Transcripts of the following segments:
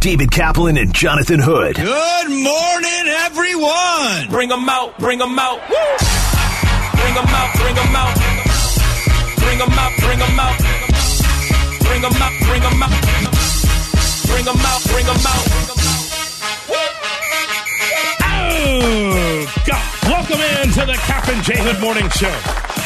David Kaplan and Jonathan Hood. Good morning, everyone. Bring them out, bring them out. Woo! Bring them out, bring them out. Bring them out, bring them out. Bring them out, bring them out. Bring them out, bring them out. Oh, God. Welcome in to the Kap and J Hood Morning Show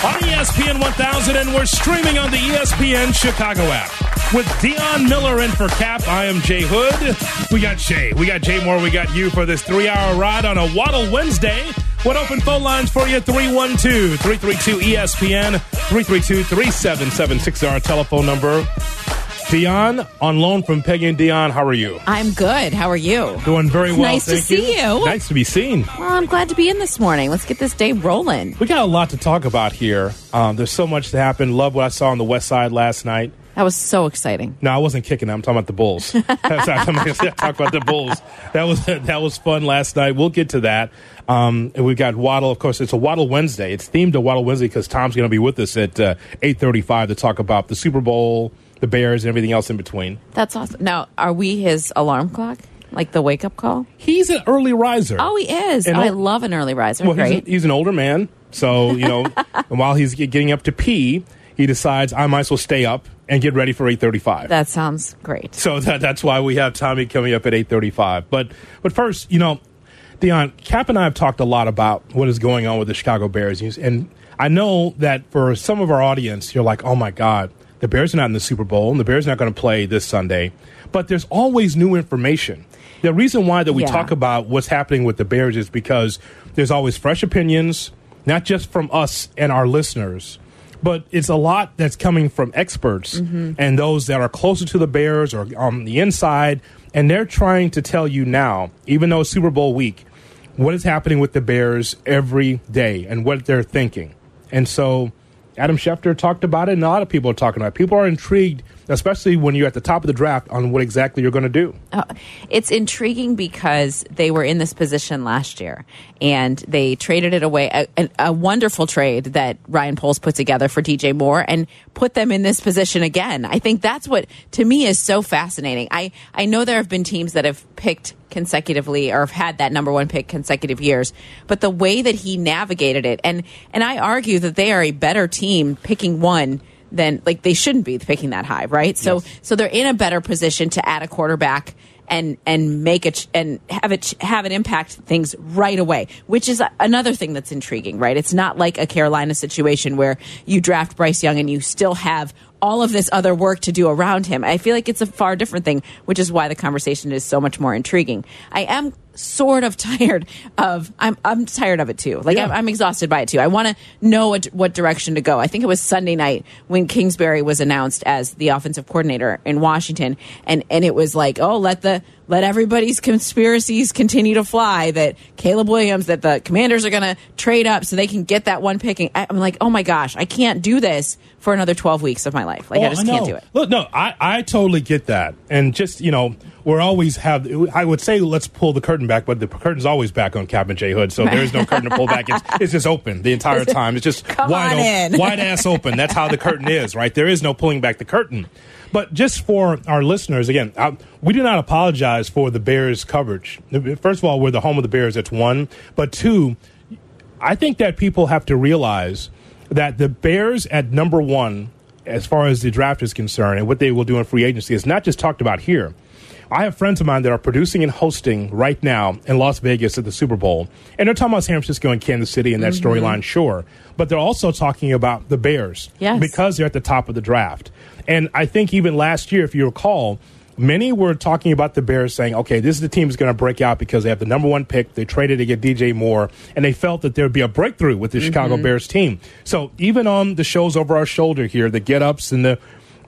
on ESPN 1000, and we're streaming on the ESPN Chicago app. With Dionne Miller in for Kap, I am Jay Hood. We got Jay, we got Jay Moore, we got you for this three hour ride on a Waddle Wednesday. What open phone lines for you? 312 332 ESPN, 332 3776 our telephone number. Dionne, on loan from Peggy and Dionne, how are you? I'm good. How are you? Doing very It's well. nice to see you. Nice to be seen. Well, I'm glad to be in this morning. Let's get this day rolling. We got a lot to talk about here. Um, there's so much to happen. Love what I saw on the West Side last night. That was so exciting. No, I wasn't kicking them. I'm talking about the Bulls. I'm talk about the Bulls. That was that was fun last night. We'll get to that. Um, and we've got Waddle. Of course, it's a Waddle Wednesday. It's themed to Waddle Wednesday because Tom's going to be with us at uh, 8:35 to talk about the Super Bowl, the Bears, and everything else in between. That's awesome. Now, are we his alarm clock? Like the wake up call? He's an early riser. Oh, he is. And I love an early riser. Well, he's, a- he's an older man, so you know, and while he's getting up to pee, he decides I might as well stay up and get ready for 8:35. that sounds great. So that, that's why we have Tommy coming up at 8:35. But but first, you know, Dionne, Kap and I have talked a lot about what is going on with the Chicago Bears, and I know that for some of our audience, you're like, oh my God, the Bears are not in the Super Bowl, and the Bears are not going to play this Sunday. But there's always new information. The reason why that we Yeah. talk about what's happening with the Bears is because there's always fresh opinions, not just from us and our listeners, but it's a lot that's coming from experts mm-hmm. and those that are closer to the Bears or on the inside, and they're trying to tell you now, even though it's Super Bowl week, what is happening with the Bears every day and what they're thinking. And so Adam Schefter talked about it, and a lot of people are talking about it. People are intrigued, especially when you're at the top of the draft, on what exactly you're going to do. Uh, it's intriguing because they were in this position last year and they traded it away. A, a, a wonderful trade that Ryan Poles put together for DJ Moore and put them in this position again. I think that's what to me is so fascinating. I, I know there have been teams that have picked consecutively or have had that number one pick consecutive years, but the way that he navigated it and and I argue that they are a better team picking one than like they shouldn't be picking that high, right? So so they're in a better position to add a quarterback and and make it and have it have an impact things right away, which is another thing that's intriguing, right? It's not like a Carolina situation where you draft Bryce Young and you still have all of this other work to do around him. I feel like it's a far different thing, which is why the conversation is so much more intriguing. I am sort of tired of I'm I'm tired of it too. Like Yeah. I'm, I'm exhausted by it too. I want to know what, what direction to go. I think it was Sunday night when Kingsbury was announced as the offensive coordinator in Washington, and and it was like, oh, let the let everybody's conspiracies continue to fly. That Caleb Williams, that the Commanders are going to trade up so they can get that one picking. I- I'm like, oh my gosh, I can't do this for another 12 weeks of my life. Like I Oh, just know. can't do it. Look, no, I, I totally get that. And just, you know, we're always have, I would say let's pull the curtain back, but the curtain's always back on Captain and J Hood. So there is no curtain to pull back. It's, it's just open the entire time. It's just Come wide, on o- in. wide ass open. That's how the curtain is, right? There is no pulling back the curtain. But just for our listeners, again, I, we do not apologize for the Bears coverage. First of all, we're the home of the Bears. That's one. But two, I think that people have to realize that the Bears at number one, as far as the draft is concerned, and what they will do in free agency, is not just talked about here. I have friends of mine that are producing and hosting right now in Las Vegas at the Super Bowl, and they're talking about San Francisco and Kansas City and that mm-hmm. storyline, sure, but they're also talking about the Bears Yes. because they're at the top of the draft. And I think even last year, if you recall, many were talking about the Bears saying, okay, this is the team that's going to break out because they have the number one pick. They traded to get DJ Moore, and they felt that there would be a breakthrough with the Chicago Bears team. So even on the shows over our shoulder here, the get ups and the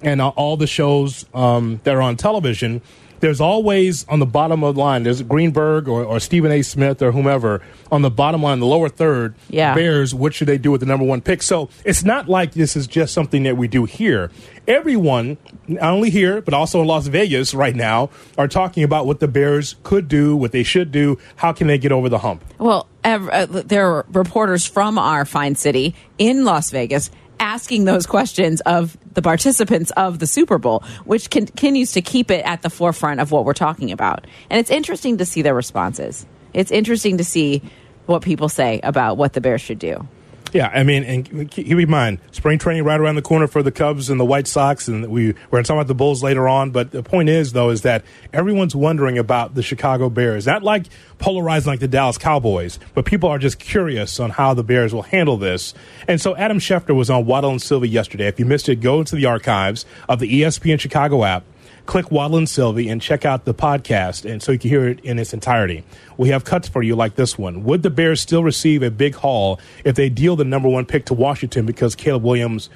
and all the shows um, that are on television, there's always on the bottom of the line, there's Greenberg or, or Stephen A. Smith or whomever on the bottom line, the lower third, Yeah. Bears, what should they do with the number one pick? So it's not like this is just something that we do here. Everyone, not only here, but also in Las Vegas right now, are talking about what the Bears could do, what they should do, how can they get over the hump. Well, uh, there are reporters from our fine city in Las Vegas asking those questions of the participants of the Super Bowl, which con- continues to keep it at the forefront of what we're talking about. And it's interesting to see their responses. It's interesting to see what people say about what the Bears should do. Yeah, I mean, and keep in mind, spring training right around the corner for the Cubs and the White Sox, and we we're going to talk about the Bulls later on. But the point is, though, is that everyone's wondering about the Chicago Bears. Not like polarizing like the Dallas Cowboys, but people are just curious on how the Bears will handle this. And so Adam Schefter was on Waddle and Silvy yesterday. If you missed it, go into the archives of the ESPN Chicago app click Waddle and Silvy and check out the podcast, and so you can hear it in its entirety. We have cuts for you like this one. Would the Bears still receive a big haul if they deal the number one pick to Washington because Caleb Williams,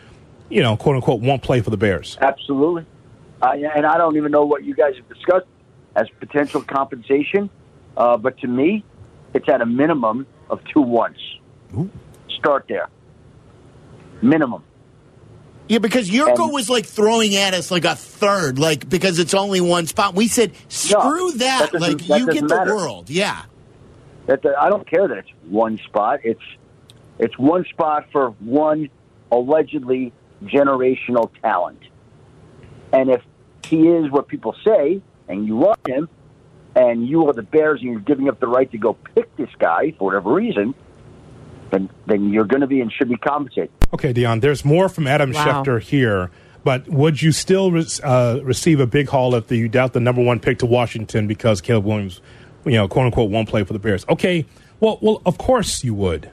you know, quote unquote, won't play for the Bears? Absolutely. Uh, and I don't even know what you guys have discussed as potential compensation, uh, but to me, it's at a minimum of two ones. Start there. Minimum. Yeah, because Yurko And- was like throwing at us like a third, like because it's only one spot. We said, screw that. that like that you get the matter. world. Yeah. That that- I don't care that it's one spot. It's it's one spot for one allegedly generational talent. And if he is what people say, and you want him, and you are the Bears, and you're giving up the right to go pick this guy for whatever reason, then then you're going to be and should be compensated. Okay, Dionne, there's more from Adam Wow. Schefter here, but would you still re- uh, receive a big haul if you doubt the number one pick to Washington because Caleb Williams, you know, quote unquote, won't play for the Bears? Okay, well, well, of course you would.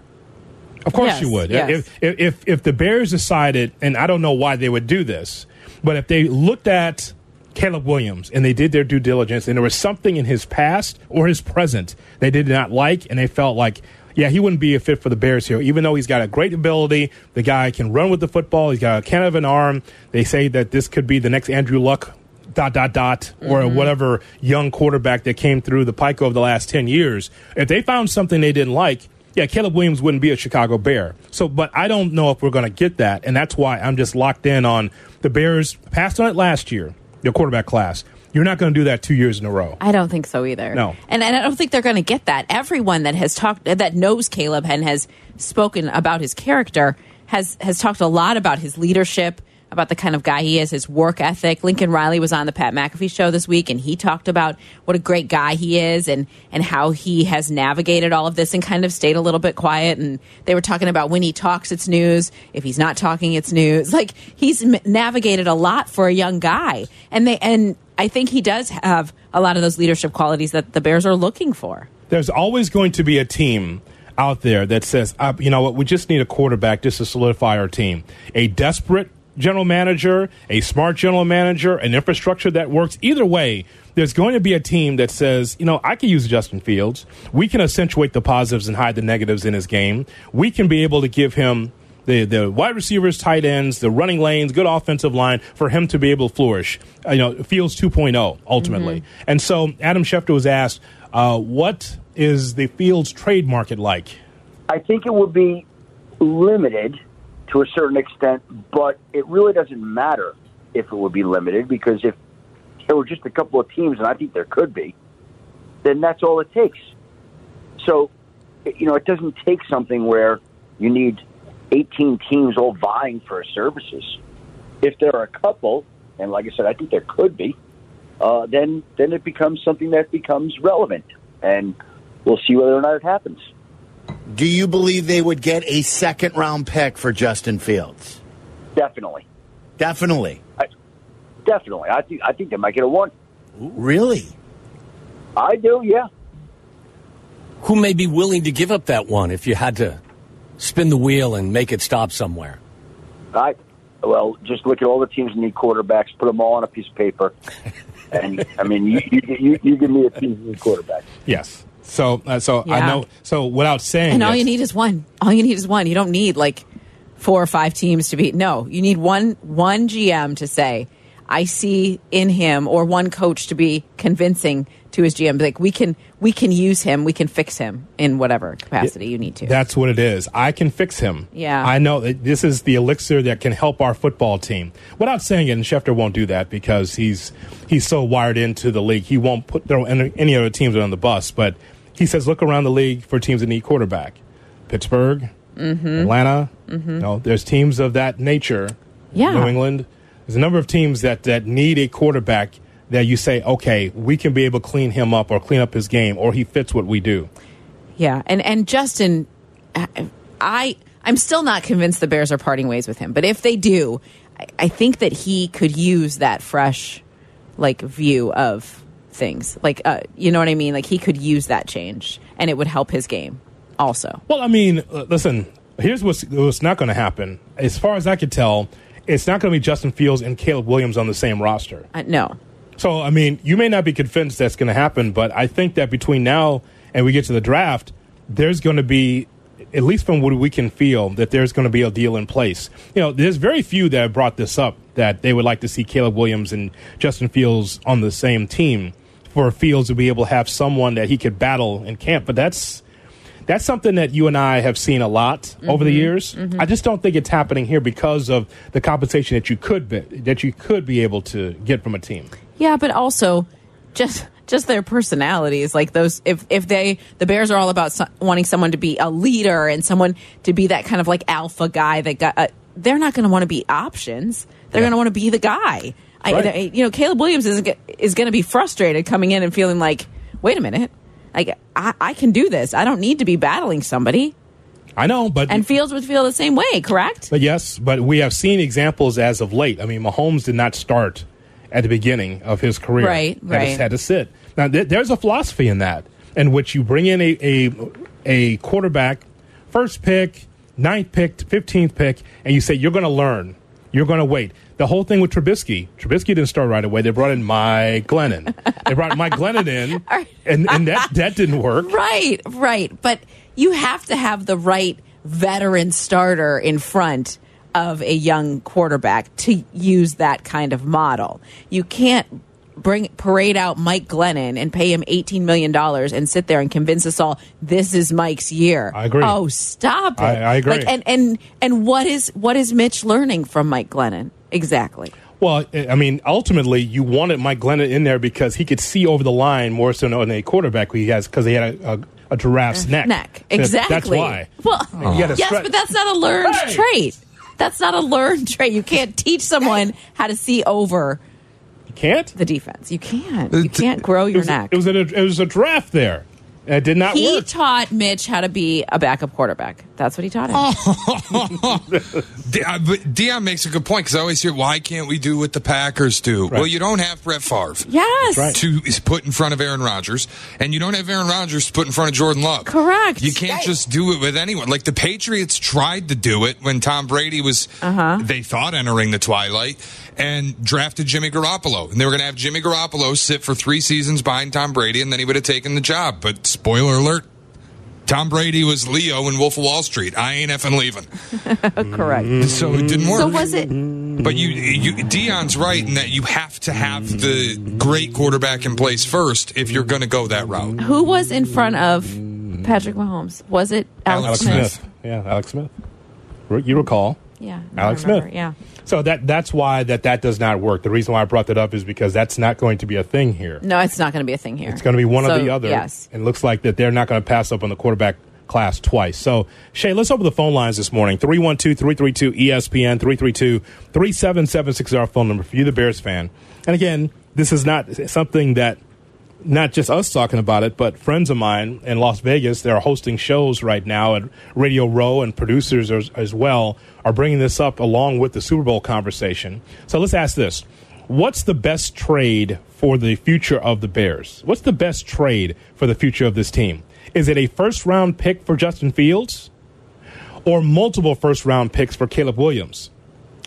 Of course Yes, you would. yes. If, if if if the Bears decided, and I don't know why they would do this, but if they looked at Caleb Williams and they did their due diligence, and there was something in his past or his present they did not like, and they felt like. Yeah, he wouldn't be a fit for the Bears here, even though he's got a great ability. The guy can run with the football. He's got a can of an arm. They say that this could be the next Andrew Luck, dot, dot, dot, or mm-hmm. whatever young quarterback that came through the pike over the last 10 years. If they found something they didn't like, yeah, Caleb Williams wouldn't be a Chicago Bear. So, but I don't know if we're going to get that, and that's why I'm just locked in on the Bears. Passed on it last year, your quarterback class. You're not going to do that two years in a row. I don't think so either. No. and, and I don't think they're going to get that. Everyone that has talked, that knows Caleb and has spoken about his character, has has talked a lot about his leadership, about the kind of guy he is, his work ethic. Lincoln Riley was on the Pat McAfee show this week, and he talked about what a great guy he is, and and how he has navigated all of this and kind of stayed a little bit quiet. And they were talking about when he talks, it's news. If he's not talking, it's news. Like he's m- navigated a lot for a young guy, and they and I think he does have a lot of those leadership qualities that the Bears are looking for. There's always going to be a team out there that says, uh, you know what, we just need a quarterback just to solidify our team. A desperate general manager, a smart general manager, an infrastructure that works. Either way, there's going to be a team that says, you know, I can use Justin Fields. We can accentuate the positives and hide the negatives in his game. We can be able to give him the, the wide receivers, tight ends, the running lanes, good offensive line for him to be able to flourish. Uh, you know, Fields 2.0 ultimately. And so Adam Schefter was asked, uh, what is the Fields trade market like? I think it would be limited to a certain extent, but it really doesn't matter if it would be limited because if there were just a couple of teams, and I think there could be, then that's all it takes. So, you know, it doesn't take something where you need 18 teams all vying for services. If there are a couple, and like I said, I think there could be, uh, then then it becomes something that becomes relevant, and we'll see whether or not it happens. Do you believe they would get a second round pick for Justin Fields? Definitely. Definitely. Definitely. I think I think they might get a one. Really? I do, yeah. Who may be willing to give up that one if you had to spin the wheel and make it stop somewhere? I well, just look at all the teams that need quarterbacks, put them all on a piece of paper, and I mean, you you, you, you give me a team that needs quarterback. Yes. So, uh, so I know. So, without saying, And all this- you need is one. All you need is one. You don't need like four or five teams to be. No, you need one one GM to say, I see in him or one coach to be convincing to his GM like we can we can use him, we can fix him in whatever capacity you need to. That's what it is. I can fix him. Yeah. I know that this is the elixir that can help our football team. Without saying it, and Schefter won't do that because he's he's so wired into the league. He won't put throw any, any other teams on the bus. But he says, look around the league for teams that need quarterback. Pittsburgh, mm-hmm. Atlanta. Mm-hmm. You know, there's teams of that nature. Yeah. New England. There's a number of teams that that need a quarterback that you say, okay, we can be able to clean him up or clean up his game, or he fits what we do. Yeah, and and Justin, I I'm still not convinced the Bears are parting ways with him. But if they do, I, I think that he could use that fresh, like view of things. Like, uh, you know what I mean? Like he could use that change, and it would help his game. Also, Well, I mean, uh, listen. Here's what's what's not going to happen. As far as I can tell, it's not going to be Justin Fields and Caleb Williams on the same roster. uh, no, So, I mean, you may not be convinced that's going to happen, but I think that between now and we get to the draft, there's going to be, at least from what we can feel, that there's going to be a deal in place. You know, there's very few that have brought this up that they would like to see Caleb Williams and Justin Fields on the same team for Fields to be able to have someone that he could battle in camp. But that's that's something that you and I have seen a lot over the mm-hmm. years. Mm-hmm. I just don't think it's happening here because of the compensation that you could be, that you could be able to get from a team. Yeah, but also just just their personalities. Like those, if if they the Bears are all about so, wanting someone to be a leader and someone to be that kind of like alpha guy that got. Uh, they're not going to want to be options. They're Yeah. going to want to be the guy. I, I- you know, Caleb Williams is is going to be frustrated coming in and feeling like, wait a minute, like I, I can do this. I don't need to be battling somebody. I know, but And Fields would feel the same way, correct? but yes, but we have seen examples as of late. I mean, Mahomes did not start at the beginning of his career. Right, Had to- Had to sit. Now, th- there's a philosophy in that, in which you bring in a, a a quarterback, first pick, ninth pick, fifteenth pick, and you say you're going to learn. You're going to wait. The whole thing with Trubisky, Trubisky didn't start right away. They brought in Mike Glennon. They brought Mike Glennon in, and, and that, that didn't work. Right, right. But you have to have the right veteran starter in front of a young quarterback to use that kind of model. You can't bring parade out Mike Glennon and pay him eighteen million dollars and sit there and convince us all this is Mike's year. I agree. Oh, stop it! I- I agree. Like, and and and what is what is Mitch learning from Mike Glennon exactly? Well, I mean, ultimately, you wanted Mike Glennon in there because he could see over the line more so than a quarterback he has because he had a, a, a giraffe's neck. Neck exactly. That's why. Well, You gotta yes, but that's not a learned Hey! trait. That's not a learned trait. You can't teach someone how to see over You can't. the defense. You can't. Uh, you can't grow It your was, neck. it was a, it was a draft there. And it did not he work. taught Mitch how to be a backup quarterback. That's what he taught him. Oh. De- uh, but Dionne makes a good point because I always hear, why can't we do what the Packers do? Well, you don't have Brett Favre. Yes. right. To put in front of Aaron Rodgers, and you don't have Aaron Rodgers to put in front of Jordan Love. Correct. You can't just do it with anyone. Like the Patriots tried to do it when Tom Brady was, Uh-huh. they thought entering the twilight, and drafted Jimmy Garoppolo, and they were going to have Jimmy Garoppolo sit for three seasons behind Tom Brady, and then he would have taken the job. But spoiler alert. Tom Brady was Leo in Wolf of Wall Street. I ain't effing leaving. Correct. So it didn't work. So was it? But you, you, Dionne's right in that you have to have the great quarterback in place first if you're going to go that route. Who was in front of Patrick Mahomes? Was it Alex, Alex Smith? Smith. Yeah, Alex Smith. You recall. Yeah. Alex. Smith. Yeah. So that that's why that that does not work. The reason why I brought that up is because that's not going to be a thing here. No, it's not going to be a thing here. It's going to be one So, or the other. Yes. And it looks like that they're not going to pass up on the quarterback class twice. So, Shay, let's open the phone lines this morning. 312 332 ESPN 332 3776 is our phone number for you, the Bears fan. And again, this is not something that not just us talking about it, but friends of mine in Las Vegas, they're hosting shows right now at Radio Row, and producers as, as well are bringing this up along with the Super Bowl conversation. So let's ask this What's the best trade for the future of the Bears? What's the best trade for the future of this team? Is it a first round pick for Justin Fields or multiple first round picks for Caleb Williams?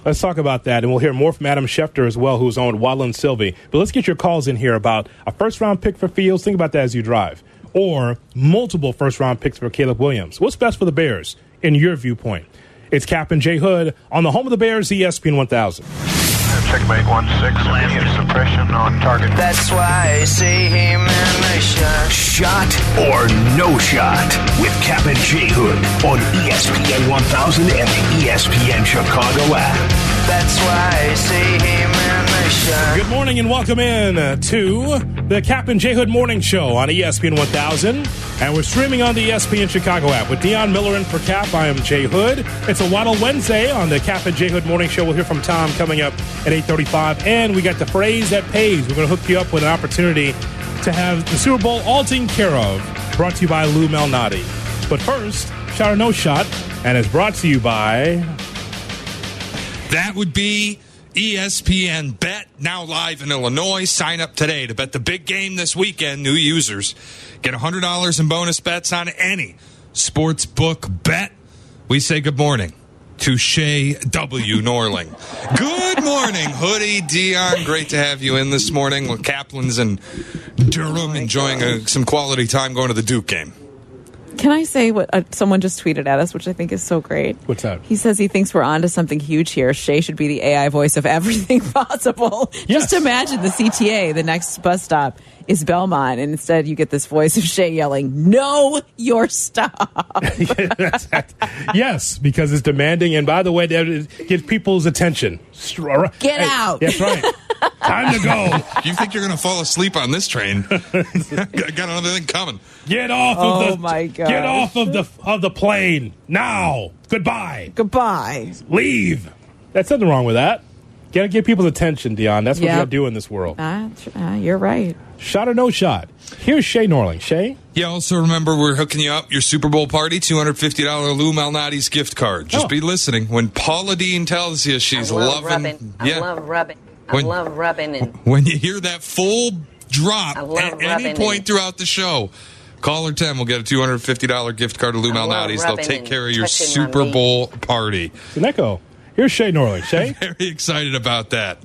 Let's talk about that, and we'll hear more from Adam Schefter as well, who's on with Waddle and Silvy. But let's get your calls in here about a first round pick for Fields. Think about that as you drive. Or multiple first round picks for Caleb Williams. What's best for the Bears in your viewpoint? It's Kap and Jay Hood on the home of the Bears, ESPN 1000. Checkmate 1-6, suppression on target. That's why I see him in the shot. Shot or no shot with Kap and J Hood on ESPN 1000 and the ESPN Chicago app. That's why I see him in the shot. Good morning and welcome in to the Kap and J Hood Morning Show on ESPN 1000. And we're streaming on the ESPN Chicago app with Dionne Miller in for Kap. I am Jay Hood. It's a Waddle Wednesday on the Kap and J Hood Morning Show. We'll hear from Tom coming up at 8.35. And we got the phrase that pays. We're going to hook you up with an opportunity to have the Super Bowl all taken care of. Brought to you by Lou Malnati. But first, shot or no shot. And it's brought to you by That would be ESPN Bet, now live in Illinois. Sign up today to bet the big game this weekend. New users get $100 in bonus bets on any sports book bet. We say good morning to Shay W. Norling. Good morning, Hoodie Dionne. Great to have you in this morning with Kaplan's and Durham oh enjoying uh, a, some quality time going to the Duke game. Can I say what uh, someone just tweeted at us, which I think is so great? What's that? He says he thinks we're onto something huge here. Shay should be the AI voice of everything possible. Yes. Just imagine the CTA, the next bus stop is Belmont, and instead you get this voice of Shay yelling, "No, your stop." yes, because it's demanding. And by the way, that gets people's attention. Get Hey, out. That's right. Time to go. You think you're going to fall asleep on this train? got got another thing coming. Get off Oh, of the my gosh. Get off of the of the plane now. Goodbye. Goodbye. Leave. That's nothing wrong with that. Got to get people's attention, Dionne. That's what you got to do in this world. Tr- ah, you're right. Shot or no shot. Here's Shay Norling. Shay, Yeah, also remember we're hooking you up your Super Bowl party, $250 Lou Malnati's gift card. Just Oh. be listening. When Paula Deen tells you she's I love loving rubbing. yeah. I love rubbing. When- I love rubbing and when you hear that full drop at any rubbing point and- throughout the show, caller 10 will get a $250 gift card to Lou I Malnati's. They'll take care of your Super. Bowl party. it's an echo. Here's Shay Norling. Shay, Very excited about that.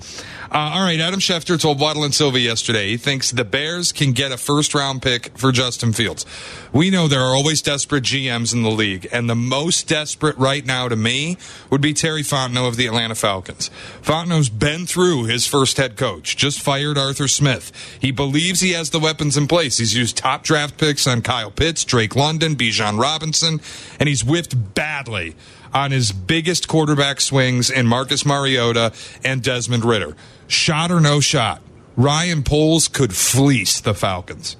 Uh, all right, Adam Schefter told Waddle and Silvy yesterday he thinks the Bears can get a first round pick for Justin Fields. We know there are always desperate GMs in the league, and the most desperate right now to me would be Terry Fontenot of the Atlanta Falcons. Fontenot's been through his first head coach, just fired Arthur Smith. He believes he has the weapons in place. He's used top draft picks on Kyle Pitts, Drake London, Bijan Robinson, and he's whiffed badly on his biggest quarterback swings in Marcus Mariota and Desmond Ridder. Shot or no shot, Ryan Poles could fleece the Falcons.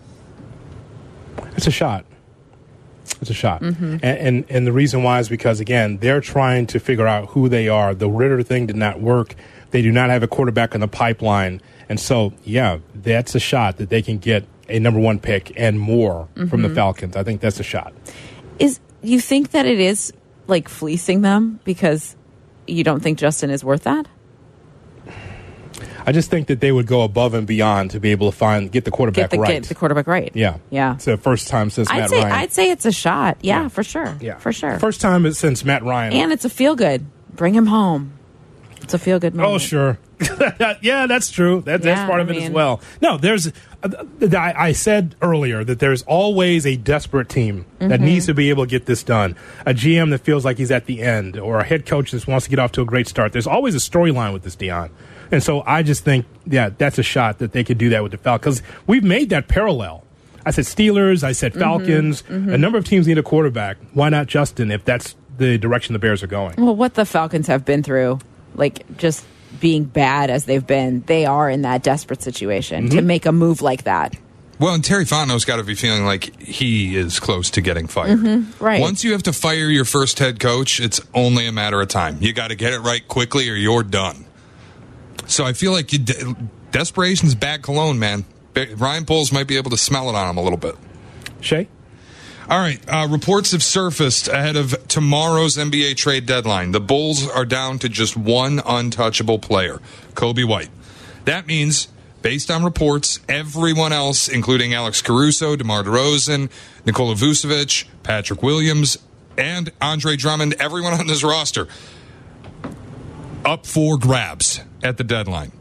it's a shot. It's a shot. Mm-hmm. And, and and the reason why is because again they're trying to figure out who they are. The Ridder thing did not work. They do not have a quarterback in the pipeline, and so yeah, that's a shot that they can get a number one pick and more from Mm-hmm. the Falcons. I think that's a shot. Is you think that it is like fleecing them because you don't think Justin is worth that? I just think that they would go above and beyond to be able to find get the quarterback Get the right. get the quarterback right. yeah, Yeah. It's the first time since I'd Matt say Ryan. I'd say it's a shot. Yeah, for sure. yeah, for sure. First time since Matt Ryan. and it's a feel good. Bring him home. It's a feel good moment. Oh, sure. yeah, that's true. That, that's part of I it as well. No, there's. Uh, I, I said earlier that there's always a desperate team that Mm-hmm. needs to be able to get this done. A GM that feels like he's at the end, or a head coach that wants to get off to a great start. There's always a storyline with this Dionne, and so I just think, yeah, that's a shot that they could do that with the Falcons because we've made that parallel. I said Steelers. I Mm-hmm. said Falcons. A number of teams need a quarterback. Why not Justin? If that's the direction the Bears are going. Well, what the Falcons have been through, like just being bad as they've been, they are in that desperate situation Mm-hmm. to make a move like that. Well, and Terry Fontenot's got to be feeling like he is close to getting fired. Mm-hmm. Right. Once you have to fire your first head coach, it's only a matter of time. You got to get it right quickly, or you're done. So I feel like you de- desperation's bad cologne, man. Ryan Poles might be able to smell it on him a little bit. Shay. All right. Uh, reports have surfaced ahead of tomorrow's NBA trade deadline. The Bulls are down to just one untouchable player, Coby White. That means, based on reports, everyone else, including Alex Caruso, DeMar DeRozan, Nikola Vucevic, Patrick Williams, and Andre Drummond, everyone on this roster, up for grabs at the deadline.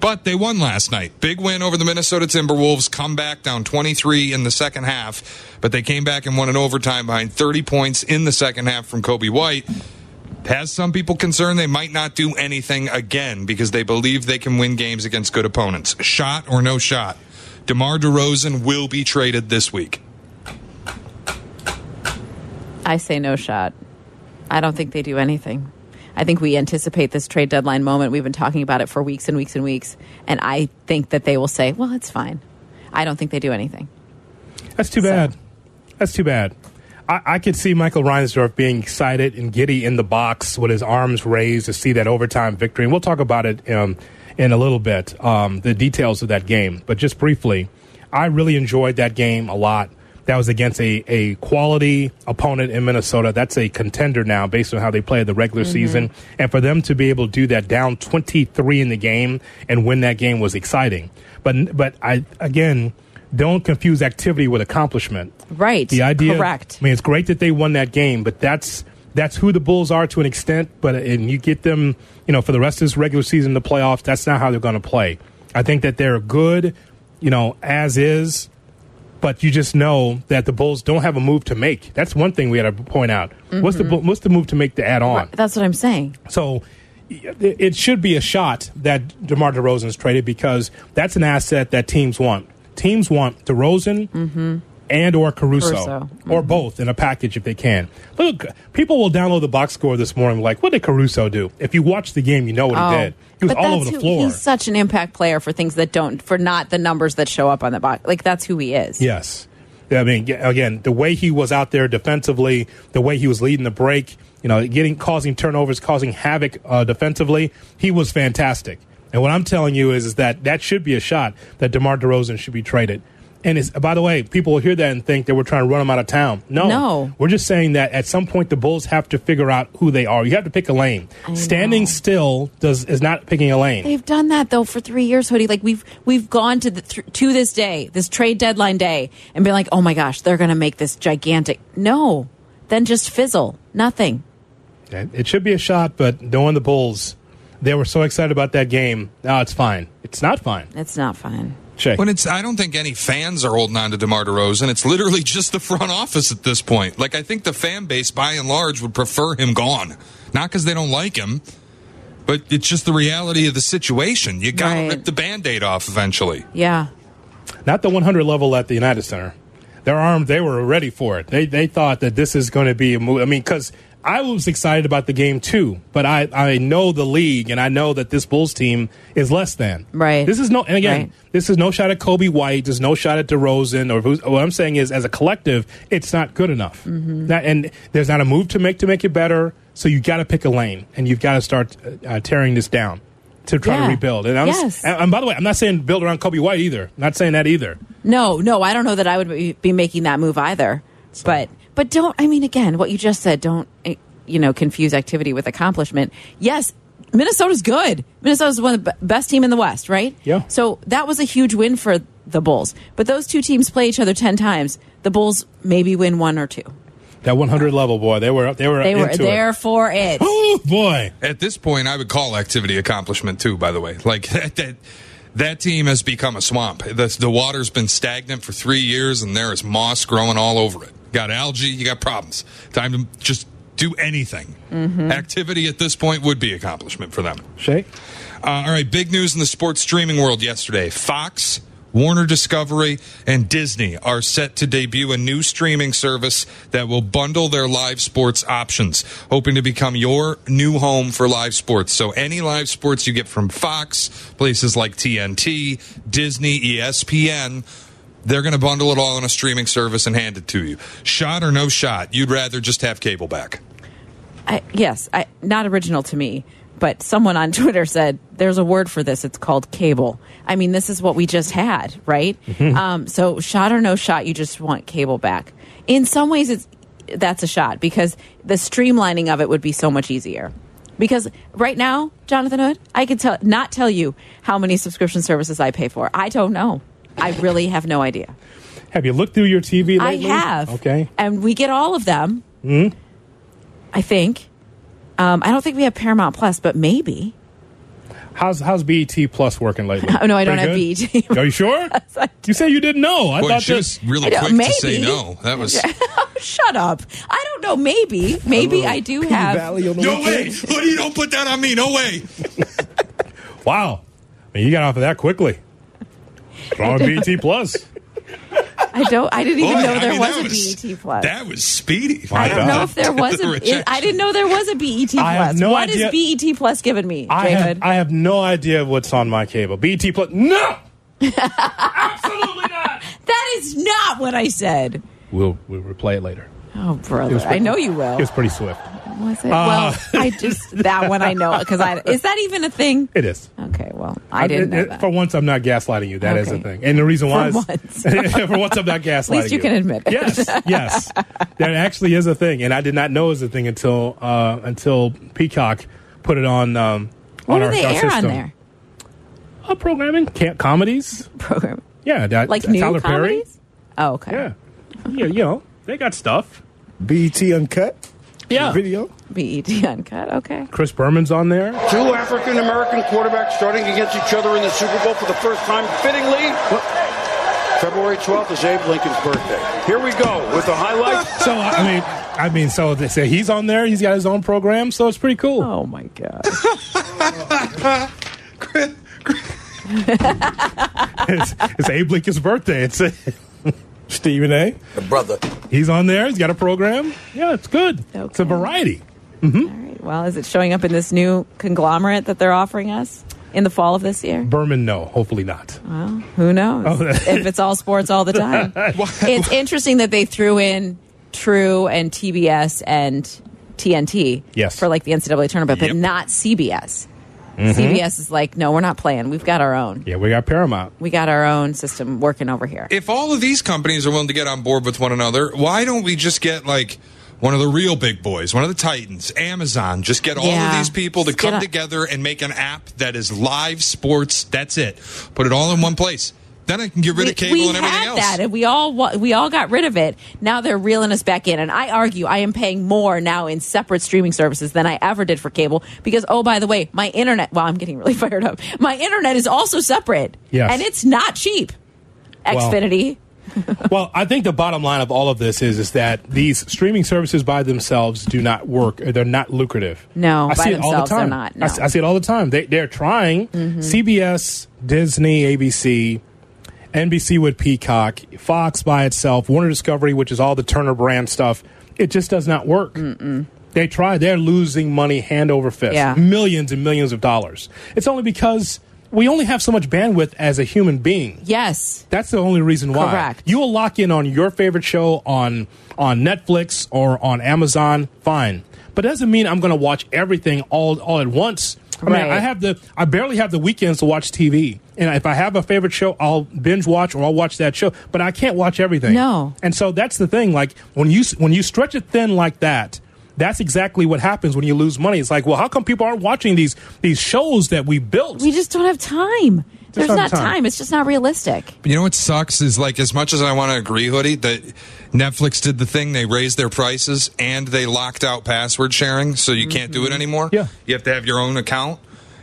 But they won last night. Big win over the Minnesota Timberwolves. Come back down 23 in the second half. But they came back and won in overtime behind 30 points in the second half from Coby White. has some people concerned they might not do anything again because they believe they can win games against good opponents. Shot or no shot, DeMar DeRozan will be traded this week. I say no shot. I don't think they do anything. I think we anticipate this trade deadline moment. We've been talking about it for weeks and weeks and weeks. And I think that they will say, well, it's fine. I don't think they do anything. That's too bad. That's too bad. I, I could see Michael Reinsdorf being excited and giddy in the box with his arms raised to see that overtime victory. And we'll talk about it um, in a little bit, um, the details of that game. But just briefly, I really enjoyed that game a lot. That was against a, a quality opponent in Minnesota. That's a contender now based on how they played the regular Mhm. season. And for them to be able to do that down 23 in the game and win that game was exciting. But, but I, again, don't confuse activity with accomplishment. Right. The idea, Correct. I mean, it's great that they won that game, but that's that's who the Bulls are to an extent. But and you get them, you know, for the rest of this regular season, the playoffs. That's not how they're going to play. I think that they're good, you know, as is. But you just know that the Bulls don't have a move to make. That's one thing we had to point out. What's the Mhm. What's the move to make to add on? That's what I'm saying. So it should be a shot that DeMar DeRozan is traded because that's an asset that teams want. Teams want DeRozan Mm-hmm. and or Caruso, Caruso. or both in a package if they can. Look, people will download the box score this morning like, what did Caruso do? If you watch the game, you know what he did. He was but all that's over the who- floor. He's such an impact player for things that don't, for not the numbers that show up on the box. Like that's who he is. Yes. I mean, again, the way he was out there defensively, the way he was leading the break, you know, getting causing turnovers, causing havoc uh, defensively, he was fantastic. And what I'm telling you is, is that that should be a shot that DeMar DeRozan should be traded. And it's, by the way, people will hear that and think that we're trying to run them out of town. No, No. we're just saying that at some point the Bulls have to figure out who they are. You have to pick a lane. Standing still does is not picking a lane. They've done that though for three years, Hoodie. Like we've we've gone to the th- to this day, this trade deadline day, and been like, oh my gosh, they're going to make this gigantic. No, then just fizzle. Nothing. It should be a shot, but knowing the Bulls, they were so excited about that game. No, it's fine. It's not fine. It's not fine. Shay. When it's, I don't think any fans are holding on to DeMar DeRozan. It's literally just the front office at this point. Like, I think the fan base, by and large, would prefer him gone. Not because they don't like him, but it's just the reality of the situation. You got to Right. rip the band aid off eventually. Yeah. Not the 100 level at the United Center. Their arms, they were ready for it. They they thought that this is going to be a move. I mean, because I was excited about the game too, but I I know the league and I know that this Bulls team is less than Right. This is no, and again, Right. this is no shot at Coby White. There's no shot at DeRozan. Or who's, what I'm saying is, as a collective, it's not good enough. Mm-hmm. Not- and there's not a move to make to make it better. So you got to pick a lane, and you've got to start uh, tearing this down to try Yeah. to rebuild. And, I'm, Yes. and, and by the way, I'm not saying build around Coby White either. not saying that either. No, no, I don't know that I would be, making that move either. But but don't. I mean, again, what you just said. Don't eh, you know confuse activity with accomplishment. Yes. Minnesota's good. Minnesota's one of the best team in the West, right? Yeah. So that was a huge win for the Bulls. But those two teams play each other 10 times. The Bulls maybe win one or two. That 100 level boy, they were they were They were into there It. for it. Oh boy! At this point, I would call activity accomplishment too. By the way, like that that, that team has become a swamp. The, the water's been stagnant for three years, and there is moss growing all over it. Got algae, you got problems. Time to just do anything. Mm-hmm. Activity at this point would be accomplishment for them. Shay. Uh, all right, big news in the sports streaming world yesterday. Fox, Warner Discovery, and Disney are set to debut a new streaming service that will bundle their live sports options, hoping to become your new home for live sports. So any live sports you get from Fox, places like TNT, Disney, ESPN, they're going to bundle it all in a streaming service and hand it to you. Shot or no shot, you'd rather just have cable back. I, yes, I, not original to me, but someone on Twitter said there's a word for this. It's called cable. I mean, this is what we just had, right? Um, so, shot or no shot, you just want cable back. In some ways, it's that's a shot because the streamlining of it would be so much easier. Because right now, Jonathan Hood, I could tell not tell you how many subscription services I pay for. I don't know. I really have no idea. Have you looked through your TV I lately? have. Okay. And we get all of them. Hmm? I think. Um, I don't think we have Paramount Plus, but maybe. How's how's BET Plus working lately? Oh, no, I don't Pretty have good? BET. Are you sure? you said you didn't know. I Boy, thought she that- was really I know, quick to say no. That was. Shut up. I don't know. Maybe, maybe I do have. No way. Hoodie, don't put that on me. No way. Wow. I mean, you got off of that quickly. Strong BT Plus. I don't. I didn't even Boy, know I there mean, was that a was- BET Plus. That was speedy. My I don't know if there was The a. rejection. I didn't know there was a BET Plus. I have no What idea- is BET Plus giving me, I have, I have no idea what's on my cable. BT Plus. No! Absolutely not. That is not what I said. We'll, we'll replay it later. Oh, brother, was I know you will. It was pretty swift. Was it? Uh, well, I just that one I know because I is that even a thing? It is. Okay, well, I didn't know It- it- that. For once, I'm not gaslighting you. That is Okay. a thing. And the reason why For is once. for once I'm not gaslighting At least you can admit it. Yes, yes. That actually is a thing, and I did not know it was a thing until uh, until Peacock put it on. Um, What on do our, they our air on there? Uh, programming, camp comedies. Program Yeah, that, like Tyler new Perry. comedies? Oh, okay. Yeah, yeah. You know, they got stuff. BT Uncut. Yeah. Video. BET Uncut. Okay. Chris Berman's on there. Two African American quarterbacks starting against each other in the Super Bowl for the first time, fittingly. February 12th is Abe Lincoln's birthday. Here we go with the highlights. So I mean, I mean, so they say he's on there. He's got his own program, so it's pretty cool. Oh my god. it's, it's Abe Lincoln's birthday. It's Stephen A. The brother. He's on there. He's got a program. Yeah, it's good. It's a variety. Mm-hmm. All right. Well, is it showing up in this new conglomerate that they're offering us in the fall of this year? Berman, no. Hopefully not. Well, who knows? Oh. if it's all sports all the time. it's interesting that they threw in True and TBS and TNT Yes. for like the NCAA tournament, but not CBS. Mhm. CBS is like, no, we're not playing. We've got our own. Yeah, we got Paramount. We got our own system working over here. If all of these companies are willing to get on board with one another, why don't we just get like one of the real big boys, one of the titans, Amazon, just get all of these people to Just come a- together and make an app that is live sports. That's it. Put it all in one place. Then I can get rid of cable we and everything had else. that, and we all we all got rid of it. Now they're reeling us back in, and I argue I am paying more now in separate streaming services than I ever did for cable because oh by the way, my internet. Well, I'm getting really fired up. My internet is also separate, Yes. and it's not cheap. Well- Xfinity. well, I think the bottom line of all of this is is that these streaming services by themselves do not work. They're not lucrative. No, I by see it all the they're time. not, no. I, see it all the time. They they're trying. Mhm. CBS, Disney, ABC, NBC with Peacock, Fox by itself, Warner Discovery, which is all the Turner brand stuff. It just does not work. They try. They're losing money hand over fist. Yeah. Millions and millions of dollars. It's only because we only have so much bandwidth as a human being. Yes. That's the only reason why. Correct. You will lock in on your favorite show on on Netflix or on Amazon, fine. But it doesn't mean I'm going to watch everything all all at once. I mean, Right. I have the I barely have the weekends to watch TV. And if I have a favorite show, I'll binge watch or I'll watch that show, but I can't watch everything. No. And so that's the thing like when you when you stretch it thin like that, that's exactly what happens when you lose money. It's like, well, how come people aren't watching these these shows that we built? We just don't have time. There's don't time. time. It's just not realistic. But you know what sucks is like as much as I want to agree, Hoodie, that Netflix did the thing, they raised their prices and they locked out password sharing, so you can't do it mm-hmm. anymore. Yeah. You have to have your own account.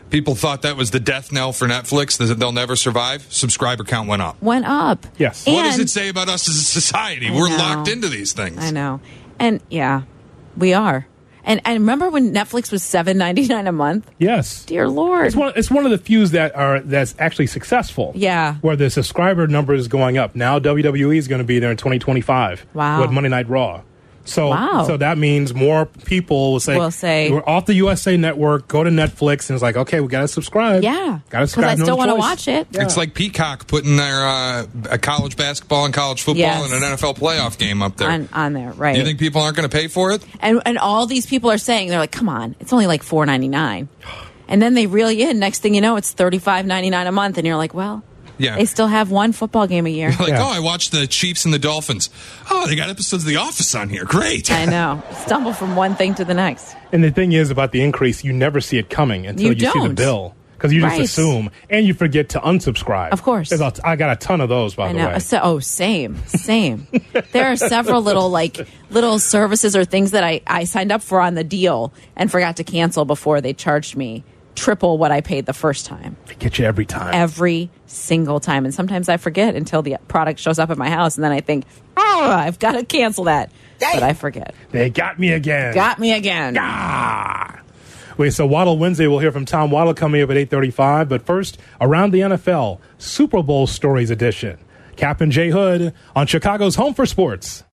People thought that was the death knell for Netflix, that they'll never survive. Subscriber count went up. Went up. Yes. what does it say about us as a society? I We're know. locked into these things. I know. And yeah, we are. And and remember when Netflix was seven ninety nine a month? Yes. Dear Lord. It's one. It's one of the few that are that's actually successful. Yeah. Where the subscriber number is going up. Now WWE is going to be there in 2025. Wow. With Monday Night Raw. So Wow. so that means more people will say, Will say- we're off the USA Network. Go to Netflix, and it's like, okay, we got to subscribe. Yeah. Got to subscribe. I no still wanna watch it. Yeah. It's like Peacock putting their uh, a college basketball and college football Yes. and an NFL playoff game up there. on on there, right? You think people aren't going to pay for it? and and all these people are saying they're like, come on, it's only like four ninety nine, and then they reel you in. Next thing you know, it's thirty five ninety nine a month, and you're like, well, Yeah. they still have one football game a year. like, oh, I watched the Chiefs and the Dolphins. Oh, they got episodes of The Office on here. Great. I know, stumble from one thing to the next. And the thing is about the increase, you never see it coming until You you, see the bill. Because you just Right. assume, and you forget to unsubscribe. Of course. There's a, I got a ton of those, by I the know. way. So, oh, same, same. there are several little like little services or things that I I signed up for on the deal and forgot to cancel before they charged me triple what I paid the first time. They get you every time. Every single time. And sometimes I forget until the product shows up at my house. And then I think, oh, I've got to cancel that. But I forget. They got me again. Got me again. Ah. Wait, so Waddle Wednesday, we'll hear from Tom Waddle coming up at 8.35. But first, around the NFL, Super Bowl Stories edition. Captain Jay Hood on Chicago's Home for Sports.